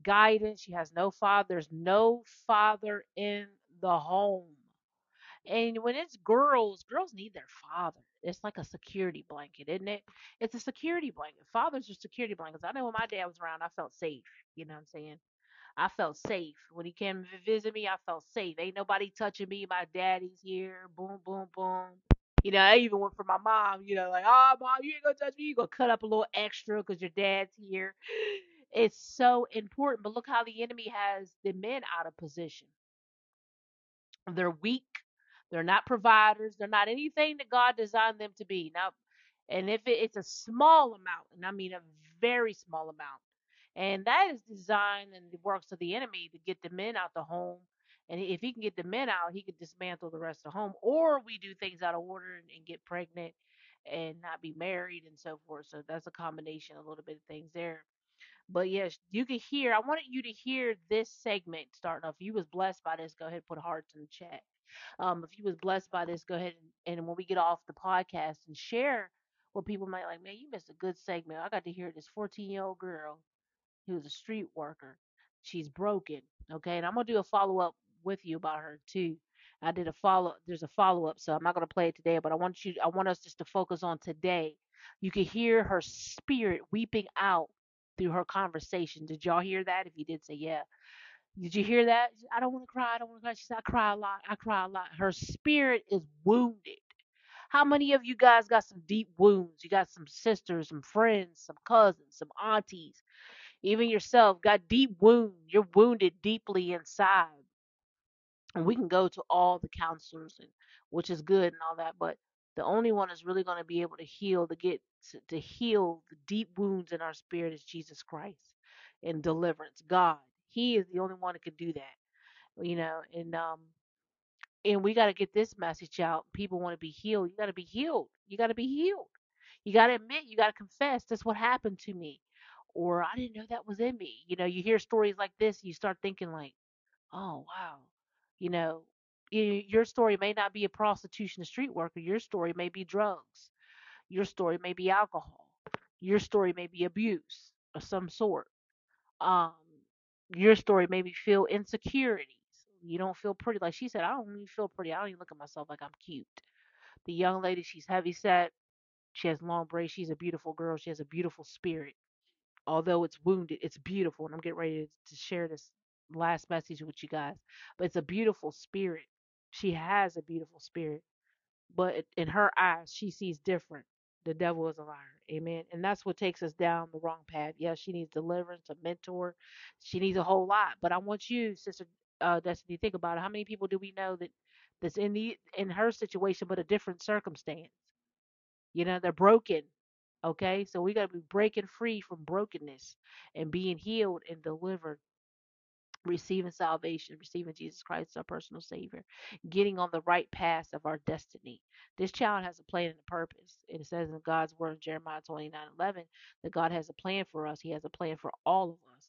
guidance. She has no father. There's no father in the home. And when it's girls, girls need their father. It's like a security blanket, isn't it? It's a security blanket. Fathers are security blankets. I know when my dad was around, I felt safe. You know what I'm saying? I felt safe. When he came to visit me, I felt safe. Ain't nobody touching me. My daddy's here. Boom, boom, boom. You know, I even went for my mom, you know, like, oh, mom, you ain't gonna touch me. You gonna cut up a little extra because your dad's here. It's so important. But look how the enemy has the men out of position. They're weak. They're not providers. They're not anything that God designed them to be. Now, and if it, it's a small amount, and I mean a very small amount, and that is designed and the works of the enemy to get the men out the home. And if he can get the men out, he can dismantle the rest of the home. Or we do things out of order and, and get pregnant and not be married and so forth. So that's a combination, a little bit of things there. But yes, you can hear. I wanted you to hear this segment starting off. If you was blessed by this, go ahead and put hearts in the chat. Um, if you was blessed by this, go ahead and, and when we get off the podcast and share what people might like, man, you missed a good segment. I got to hear this 14 year old girl who's a street worker. She's broken. Okay. And I'm going to do a follow up with you about her too. I did a follow there's a follow up, so I'm not gonna play it today, but I want you I want us just to focus on today. You can hear her spirit weeping out through her conversation. Did y'all hear that? If you did say yeah. Did you hear that? I don't want to cry, I don't want to cry. She said, I cry a lot, I cry a lot. Her spirit is wounded. How many of you guys got some deep wounds? You got some sisters, some friends, some cousins, some aunties, even yourself got deep wounds. You're wounded deeply inside. And we can go to all the counselors and which is good and all that but the only one that's really going to be able to heal to get to, to heal the deep wounds in our spirit is jesus christ and deliverance god. He is the only one that can do that you know and um and we got to get this message out. People want to be healed. You got to be healed. You got to be healed. You got to admit you got to confess that's what happened to me or i didn't know that was in me. You know you hear stories like this you start thinking like oh wow. You know your story may not be a prostitution a street worker your story may be drugs your story may be alcohol your story may be abuse of some sort um your story may be feel insecurities you don't feel pretty like she said i don't even feel pretty i don't even look at myself like i'm cute. The young lady she's heavy set she has long braids she's a beautiful girl she has a beautiful spirit although it's wounded it's beautiful and i'm getting ready to, share this last message with you guys. But it's a beautiful spirit. She has a beautiful spirit but in her eyes, she sees different. The devil is a liar. Amen. And that's what takes us down the wrong path. Yes, she needs deliverance, a mentor. She needs a whole lot. But I want you, Sister uh, Destiny, think about it. How many people do we know that that's in the in her situation, but a different circumstance? You know, they're broken. Okay, so we got to be breaking free from brokenness and being healed and delivered receiving salvation, receiving Jesus Christ as our personal Savior, getting on the right path of our destiny. This child has a plan and a purpose. It says in God's word in Jeremiah 29 11 that God has a plan for us. He has a plan for all of us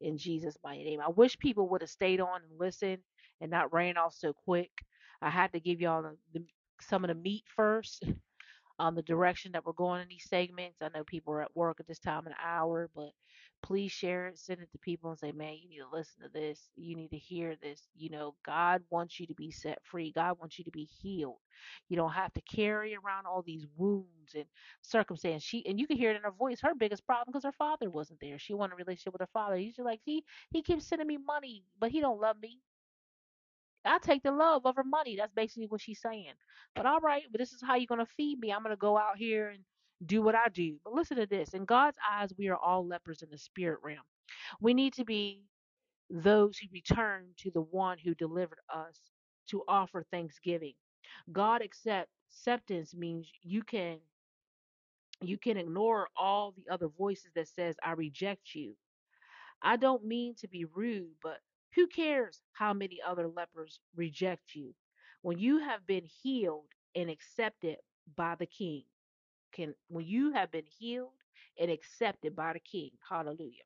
in Jesus' mighty name. I wish people would have stayed on and listened and not ran off so quick. I had to give y'all the, the, some of the meat first on the direction that we're going in these segments. I know people are at work at this time of the hour, but please share it, send it to people and say, man, you need to listen to this. You need to hear this. You know, God wants you to be set free. God wants you to be healed. You don't have to carry around all these wounds and circumstances. She and you can hear it in her voice. Her biggest problem because her father wasn't there. She wanted a relationship with her father. He's just like he he keeps sending me money, but he don't love me. I take the love over money. That's basically what she's saying. But all right, but this is how you're gonna feed me. I'm gonna go out here and do what I do. But listen to this. In God's eyes, we are all lepers in the spirit realm. We need to be those who return to the one who delivered us to offer thanksgiving. God accept acceptance means you can you can ignore all the other voices that says I reject you. I don't mean to be rude, but who cares how many other lepers reject you? When you have been healed and accepted by the King, can when you have been healed and accepted by the King, hallelujah.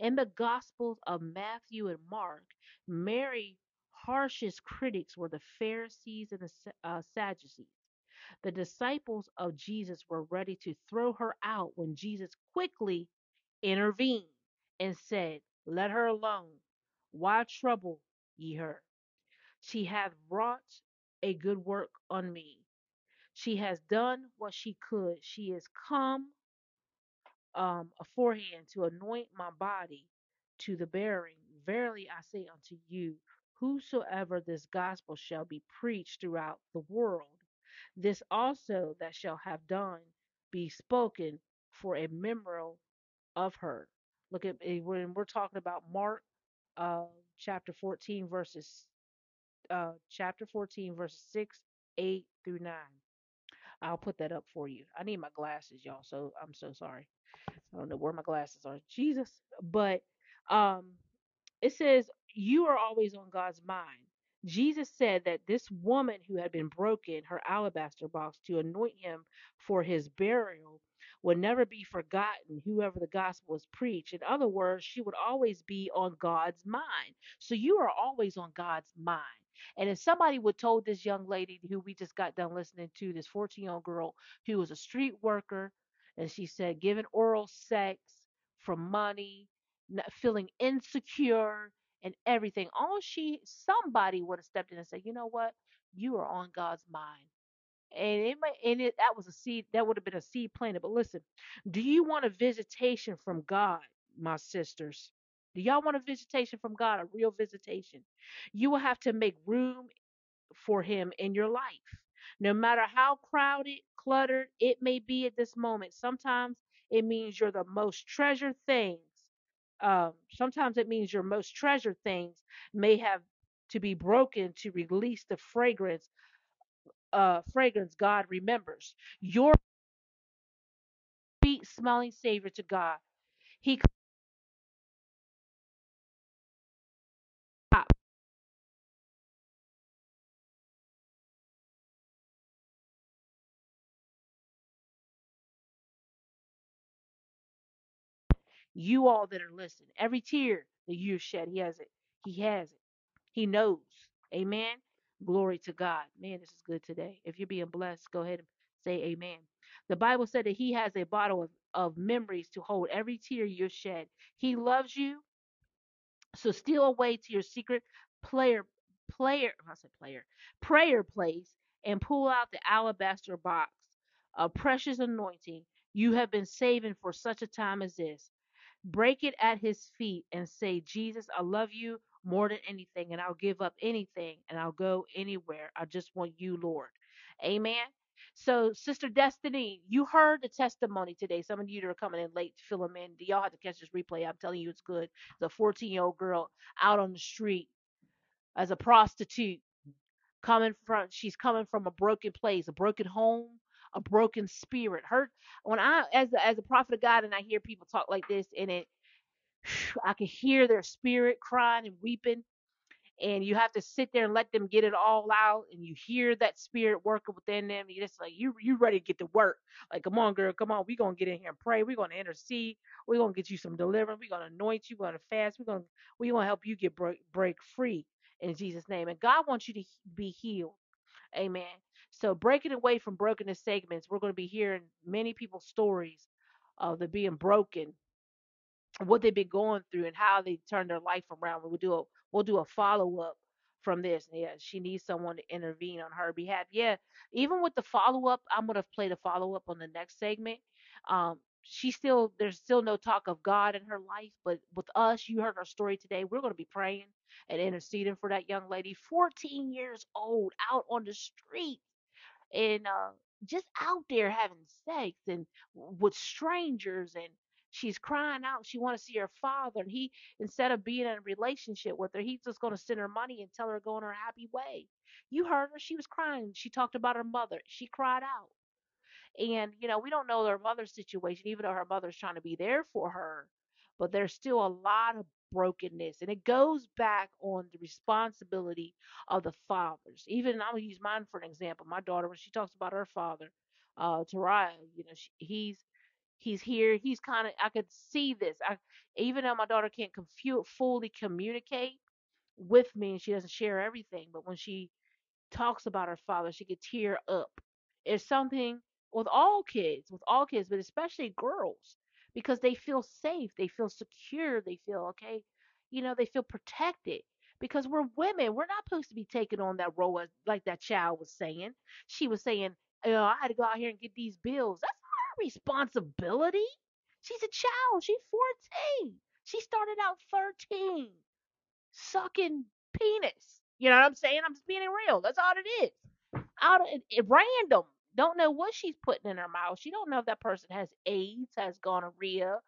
In the Gospels of Matthew and Mark, Mary harshest critics were the Pharisees and the uh, Sadducees. The disciples of Jesus were ready to throw her out when Jesus quickly intervened and said, Let her alone. Why trouble ye her? She hath wrought a good work on me. She has done what she could. She is come um, aforehand to anoint my body to the bearing. Verily I say unto you, whosoever this gospel shall be preached throughout the world, this also that shall have done be spoken for a memorial of her. Look at eh, when we're talking about Mark uh, chapter 14 verses uh, chapter 14 verses 6, 8 through 9. I'll put that up for you. I need my glasses, y'all. So I'm so sorry. I don't know where my glasses are. Jesus. But um it says you are always on God's mind. Jesus said that this woman who had been broken her alabaster box to anoint him for his burial would never be forgotten, whoever the gospel is preached. In other words, she would always be on God's mind. So you are always on God's mind. And if somebody would told this young lady who we just got done listening to, this 14 year old girl who was a street worker, and she said giving oral sex for money, feeling insecure and everything. All she, somebody would have stepped in and said, you know what, you are on God's mind. And it may, and it that was a seed that would have been a seed planted. But listen, do you want a visitation from God, my sisters? Do y'all want a visitation from God, a real visitation? You will have to make room for Him in your life. No matter how crowded, cluttered it may be at this moment, sometimes it means you're the most treasured things. Um, sometimes it means your most treasured things may have to be broken to release the fragrance uh, fragrance God remembers. Your sweet smelling Savior to God. He you all that are listening, every tear that you shed, He has it. He has it. He knows. Amen. Glory to God. Man, this is good today. If you're being blessed, go ahead and say amen. The Bible said that He has a bottle of, of memories to hold every tear you shed. He loves you. So steal away to your secret player, player, I said player, prayer place and pull out the alabaster box, a precious anointing you have been saving for such a time as this. Break it at his feet and say, Jesus, I love you more than anything, and I'll give up anything and I'll go anywhere. I just want you, Lord. Amen. So, Sister Destiny, you heard the testimony today. Some of you that are coming in late to fill them in. Do y'all have to catch this replay. I'm telling you, it's good. The 14 year old girl out on the street as a prostitute coming from she's coming from a broken place a broken home a broken spirit hurt when i as a, as a prophet of god and i hear people talk like this and it i can hear their spirit crying and weeping. And you have to sit there and let them get it all out and you hear that spirit working within them. You just like you you ready to get to work. Like come on girl come on. We're gonna get in here and pray. We're gonna intercede. We're gonna get you some deliverance. We're gonna anoint you. We're gonna fast. We're gonna we're gonna help you get break, break free in jesus name. And god wants you to be healed. Amen. So breaking away from brokenness segments we're going to be hearing many people's stories of the being broken what they've been going through and how they turned their life around. We'll do a we'll do a follow up from this. Yeah, she needs someone to intervene on her behalf. Yeah, even with the follow up, I'm gonna play the follow up on the next segment. Um, she still there's still no talk of God in her life, but with us, you heard our story today. We're gonna be praying and interceding for that young lady, 14 years old, out on the street and uh, just out there having sex and with strangers and she's crying out she want to see her father and he instead of being in a relationship with her he's just going to send her money and tell her to go on her happy way you heard her she was crying she talked about her mother she cried out and, you know, we don't know her mother's situation, even though her mother's trying to be there for her. But there's still a lot of brokenness. And it goes back on the responsibility of the fathers. Even I'm gonna use mine for an example. My daughter, when she talks about her father, uh, Tariah, you know, she, he's he's here. He's kind of I could see this. I even though my daughter can't confu- fully communicate with me and she doesn't share everything, but when she talks about her father, she could tear up. It's something with all kids, with all kids, but especially girls, because they feel safe, they feel secure, they feel okay, you know, they feel protected. Because we're women, we're not supposed to be taking on that role as like that child was saying. She was saying, know, I had to go out here and get these bills. That's responsibility. She's a child. She's 14. She started out 13 sucking penis. You know what I'm saying? I'm just being real. That's all it is. Out of it, random. Don't know what she's putting in her mouth. She don't know if that person has AIDS, has gonorrhea,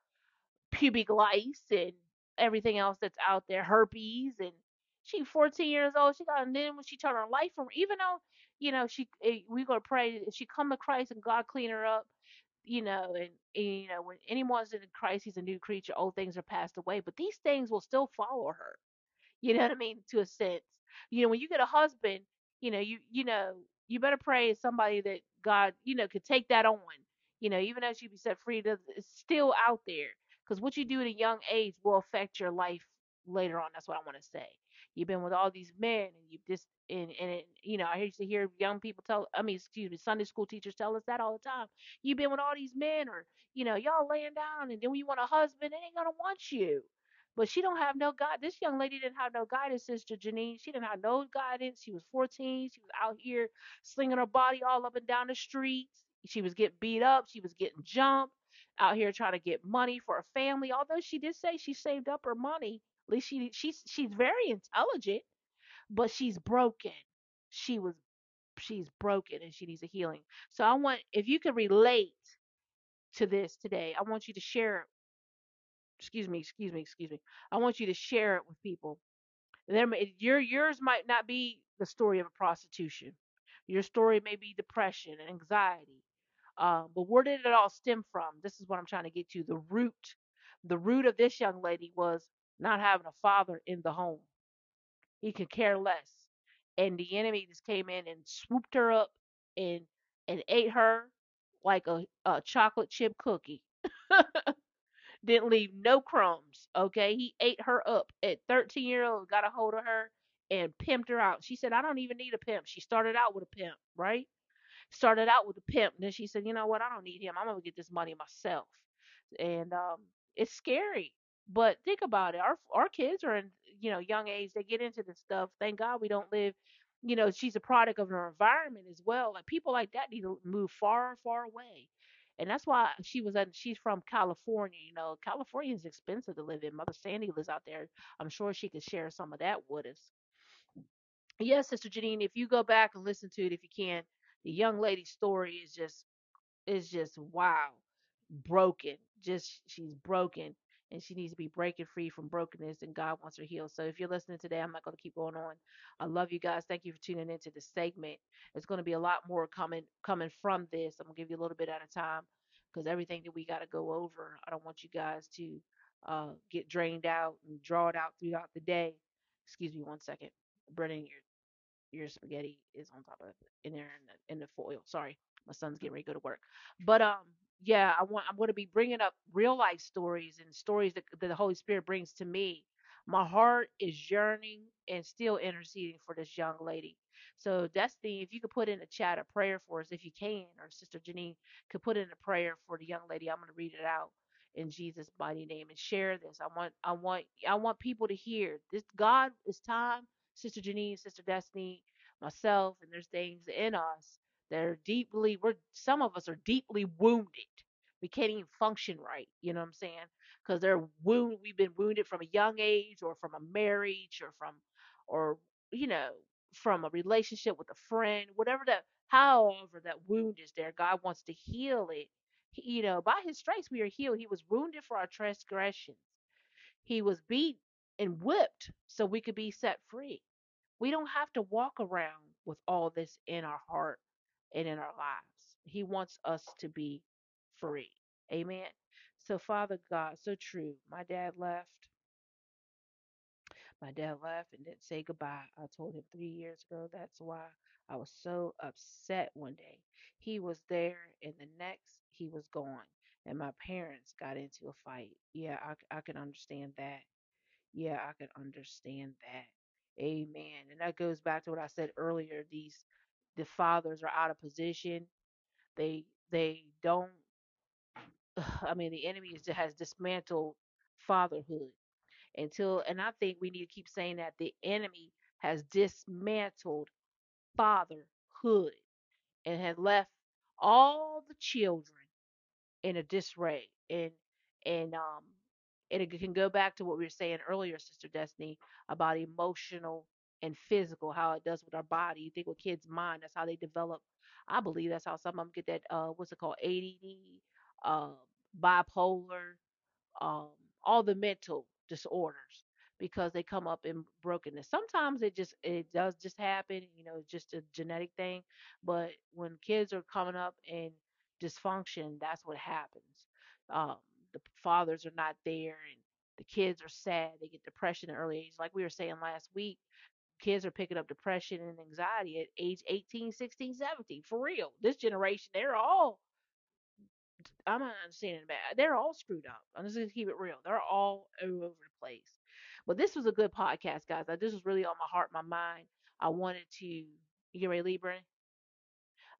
pubic lice, and everything else that's out there, herpes, and she's 14 years old. She got, and then when she turned her life from, even though, you know, she, eh, we gonna pray she come to Christ and God clean her up, you know, and, and you know, when anyone's in Christ, he's a new creature. Old things are passed away, but these things will still follow her you know what I mean? To a sense. You know, when you get a husband, you know, you you know, you better pray somebody that God, you know, could take that on. You know, even as you be set free, it's still out there. Because what you do at a young age will affect your life later on. That's what I want to say. You've been with all these men, and you've just and and it, you know, I used to hear young people tell. I mean, excuse me, Sunday school teachers tell us that all the time. You've been with all these men, or you know, y'all laying down, and then when you want a husband, they ain't gonna want you. But she don't have no God. This young lady didn't have no guidance, Sister Janine. She didn't have no guidance. She was 14. She was out here slinging her body all up and down the streets. She was getting beat up. She was getting jumped. Out here trying to get money for her family. Although she did say she saved up her money. At least she she's she's very intelligent, but she's broken. She was she's broken and she needs a healing. So I want if you can relate to this today, I want you to share excuse me, excuse me, excuse me. I want you to share it with people. There, your yours might not be the story of a prostitution. Your story may be depression and anxiety. Uh, but where did it all stem from? This is what I'm trying to get to. The root, the root of this young lady was not having a father in the home. He could care less, and the enemy just came in and swooped her up and and ate her like a, a chocolate chip cookie. Didn't leave no crumbs. Okay. He ate her up at 13 year old, got a hold of her and pimped her out. She said, I don't even need a pimp. She started out with a pimp, right? Started out with a pimp. Then she said, you know what? I don't need him. I'm to get this money myself. And um, it's scary. But think about it. Our our kids are in, you know, young age. They get into this stuff. Thank God we don't live, you know, she's a product of her environment as well. Like people like that need to move far, far away And that's why she was at, she's from California. You know, California is expensive to live in. Mother Sandy lives out there. I'm sure she could share some of that with us. Yes, Sister Janine, if you go back and listen to it, if you can, the young lady's story is just is just wow broken just she's broken and she needs to be breaking free from brokenness and god wants her healed. So if you're listening today i'm not going to keep going on. I love you guys. Thank you for tuning into this segment. It's going to be a lot more coming coming from this. I'm going to give you a little bit at a time because everything that we got to go over i don't want you guys to uh, get drained out and draw it out throughout the day. Excuse me one second. Brennan your your spaghetti is on top of in there in the, in the foil. Sorry, my son's getting ready to go to work. But um, yeah, I want I'm going to be bringing up real life stories and stories that, that the Holy Spirit brings to me. My heart is yearning and still interceding for this young lady. So Destiny, if you could put in the chat a prayer for us, if you can, or Sister Janine could put in a prayer for the young lady. I'm going to read it out in Jesus' mighty name and share this. I want I want I want people to hear this. God, is time Sister Janine, Sister Destiny, myself, and there's things in us that are deeply, we're, some of us are deeply wounded. We can't even function right. You know what I'm saying? Because they're wound, we've been wounded from a young age or from a marriage or from, or, you know, from a relationship with a friend, whatever that, however that wound is there, God wants to heal it. He, you know, by his stripes we are healed. He was wounded for our transgressions. He was beat and whipped so we could be set free. We don't have to walk around with all this in our heart and in our lives. He wants us to be free. Amen. So, Father God, so true. My dad left. My dad left and didn't say goodbye. I told him three years ago. That's why I was so upset one day. He was there, and the next, he was gone. And my parents got into a fight. Yeah, I, I can understand that. Yeah, I can understand that. Amen. And that goes back to what I said earlier. These the fathers are out of position. They they don't I mean the enemy has dismantled fatherhood until and I think we need to keep saying that the enemy has dismantled fatherhood and has left all the children in a disarray and and um and it can go back to what we were saying earlier sister destiny about emotional and physical how it does with our body you think with kids mind that's how they develop i believe that's how some of them get that uh what's it called ADD uh bipolar um, all the mental disorders because they come up in brokenness. Sometimes it just it does just happen, you know, it's just a genetic thing. But when kids are coming up in dysfunction, that's what happens. Um, the fathers are not there, and the kids are sad. They get depression at early age. Like we were saying last week, kids are picking up depression and anxiety at age 18, 16, 17. For real, this generation, they're all I'm not understanding bad. They're all screwed up. I'm just gonna keep it real. They're all over the place. But this was a good podcast, guys. This was really on my heart, my mind. I wanted to you ready, Libra.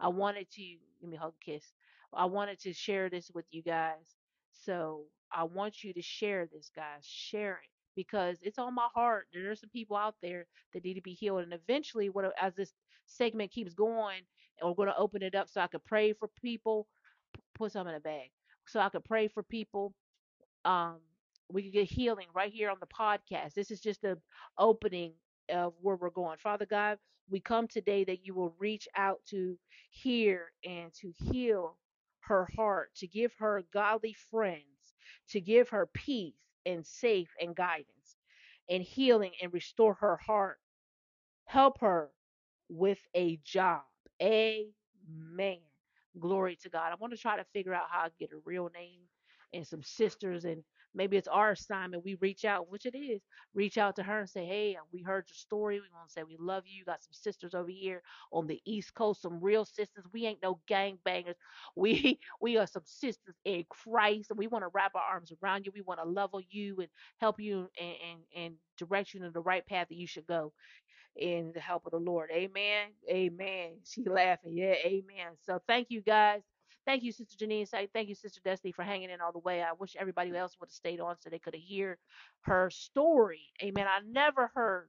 I wanted to give me a hug, kiss. I wanted to share this with you guys. So I want you to share this, guys. Share it because it's on my heart. There are some people out there that need to be healed, and eventually, what as this segment keeps going, and we're going to open it up so I could pray for people put some in a bag so I could pray for people. Um, we could get healing right here on the podcast. This is just the opening of where we're going. Father God, we come today that you will reach out to hear and to heal her heart, to give her godly friends, to give her peace and safe and guidance and healing and restore her heart. Help her with a job. Amen. Glory to God. I want to try to figure out how I get a real name and some sisters, and maybe it's our assignment. We reach out, which it is, reach out to her and say, Hey, we heard your story. We want to say we love you. You got some sisters over here on the East Coast, some real sisters. We ain't no gang bangers. We we are some sisters in Christ, and we want to wrap our arms around you. We want to level you and help you and, and and direct you to the right path that you should go in the help of the Lord. Amen. Amen. She laughing. Yeah, amen. So thank you guys. Thank you, Sister Janine. Thank you, Sister Destiny, for hanging in all the way. I wish everybody mm. else would have stayed on so they could have heard her story. Amen. I never heard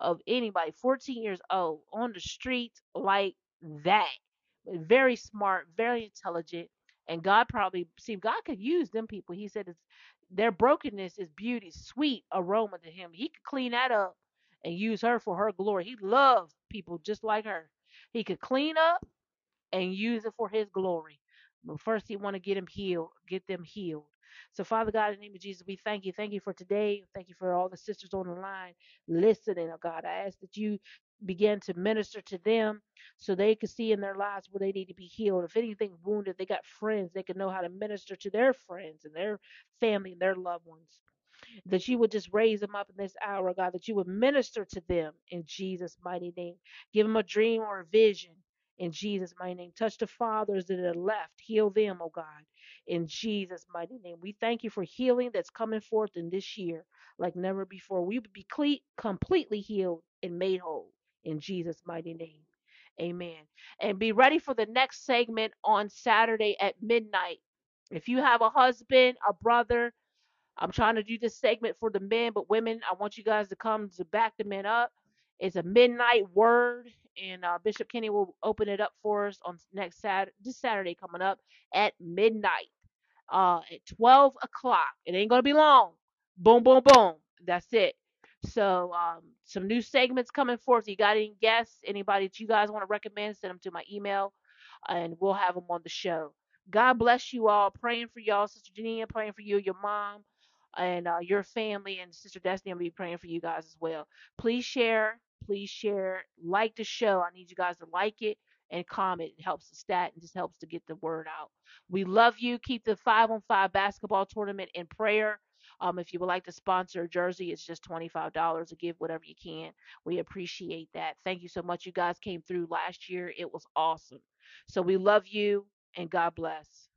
of anybody 14 years old on the street like that. Very smart, very intelligent, And God probably see God could use them people. He said it's their brokenness is beauty, sweet aroma to him. He could clean that up and use her for her glory. He loved people just like her. He could clean up and use it for his glory. But first, he want to get him healed, get them healed. So, Father God, in the name of Jesus, we thank you. Thank you for today. Thank you for all the sisters on the line listening, oh God. I ask that you begin to minister to them so they can see in their lives where they need to be healed. If anything wounded, they got friends, they can know how to minister to their friends and their family and their loved ones that you would just raise them up in this hour, oh God, that you would minister to them in Jesus' mighty name. Give them a dream or a vision in Jesus' mighty name. Touch the fathers that are left. Heal them, oh God, in Jesus' mighty name. We thank you for healing that's coming forth in this year like never before. We would be cle- completely healed and made whole in Jesus' mighty name. Amen. And be ready for the next segment on Saturday at midnight. If you have a husband, a brother, I'm trying to do this segment for the men, but women, I want you guys to come to back the men up. It's a midnight word, and uh, Bishop Kenny will open it up for us on next Saturday, this Saturday coming up at midnight, uh, at 12 o'clock. It ain't gonna be long. Boom, boom, boom. That's it. So, um, some new segments coming forth. You got any guests? Anybody that you guys want to recommend? Send them to my email, and we'll have them on the show. God bless you all. Praying for y'all, Sister Janine. Praying for you, your mom and uh, your family and Sister Destiny. Gonna be praying for you guys as well. Please share, please share, like the show. I need you guys to like it and comment. It helps the stat and just helps to get the word out. We love you. Keep the five on five basketball tournament in prayer. Um, if you would like to sponsor a jersey, it's just $25 to give whatever you can. We appreciate that. Thank you so much. You guys came through last year. It was awesome. So we love you and God bless.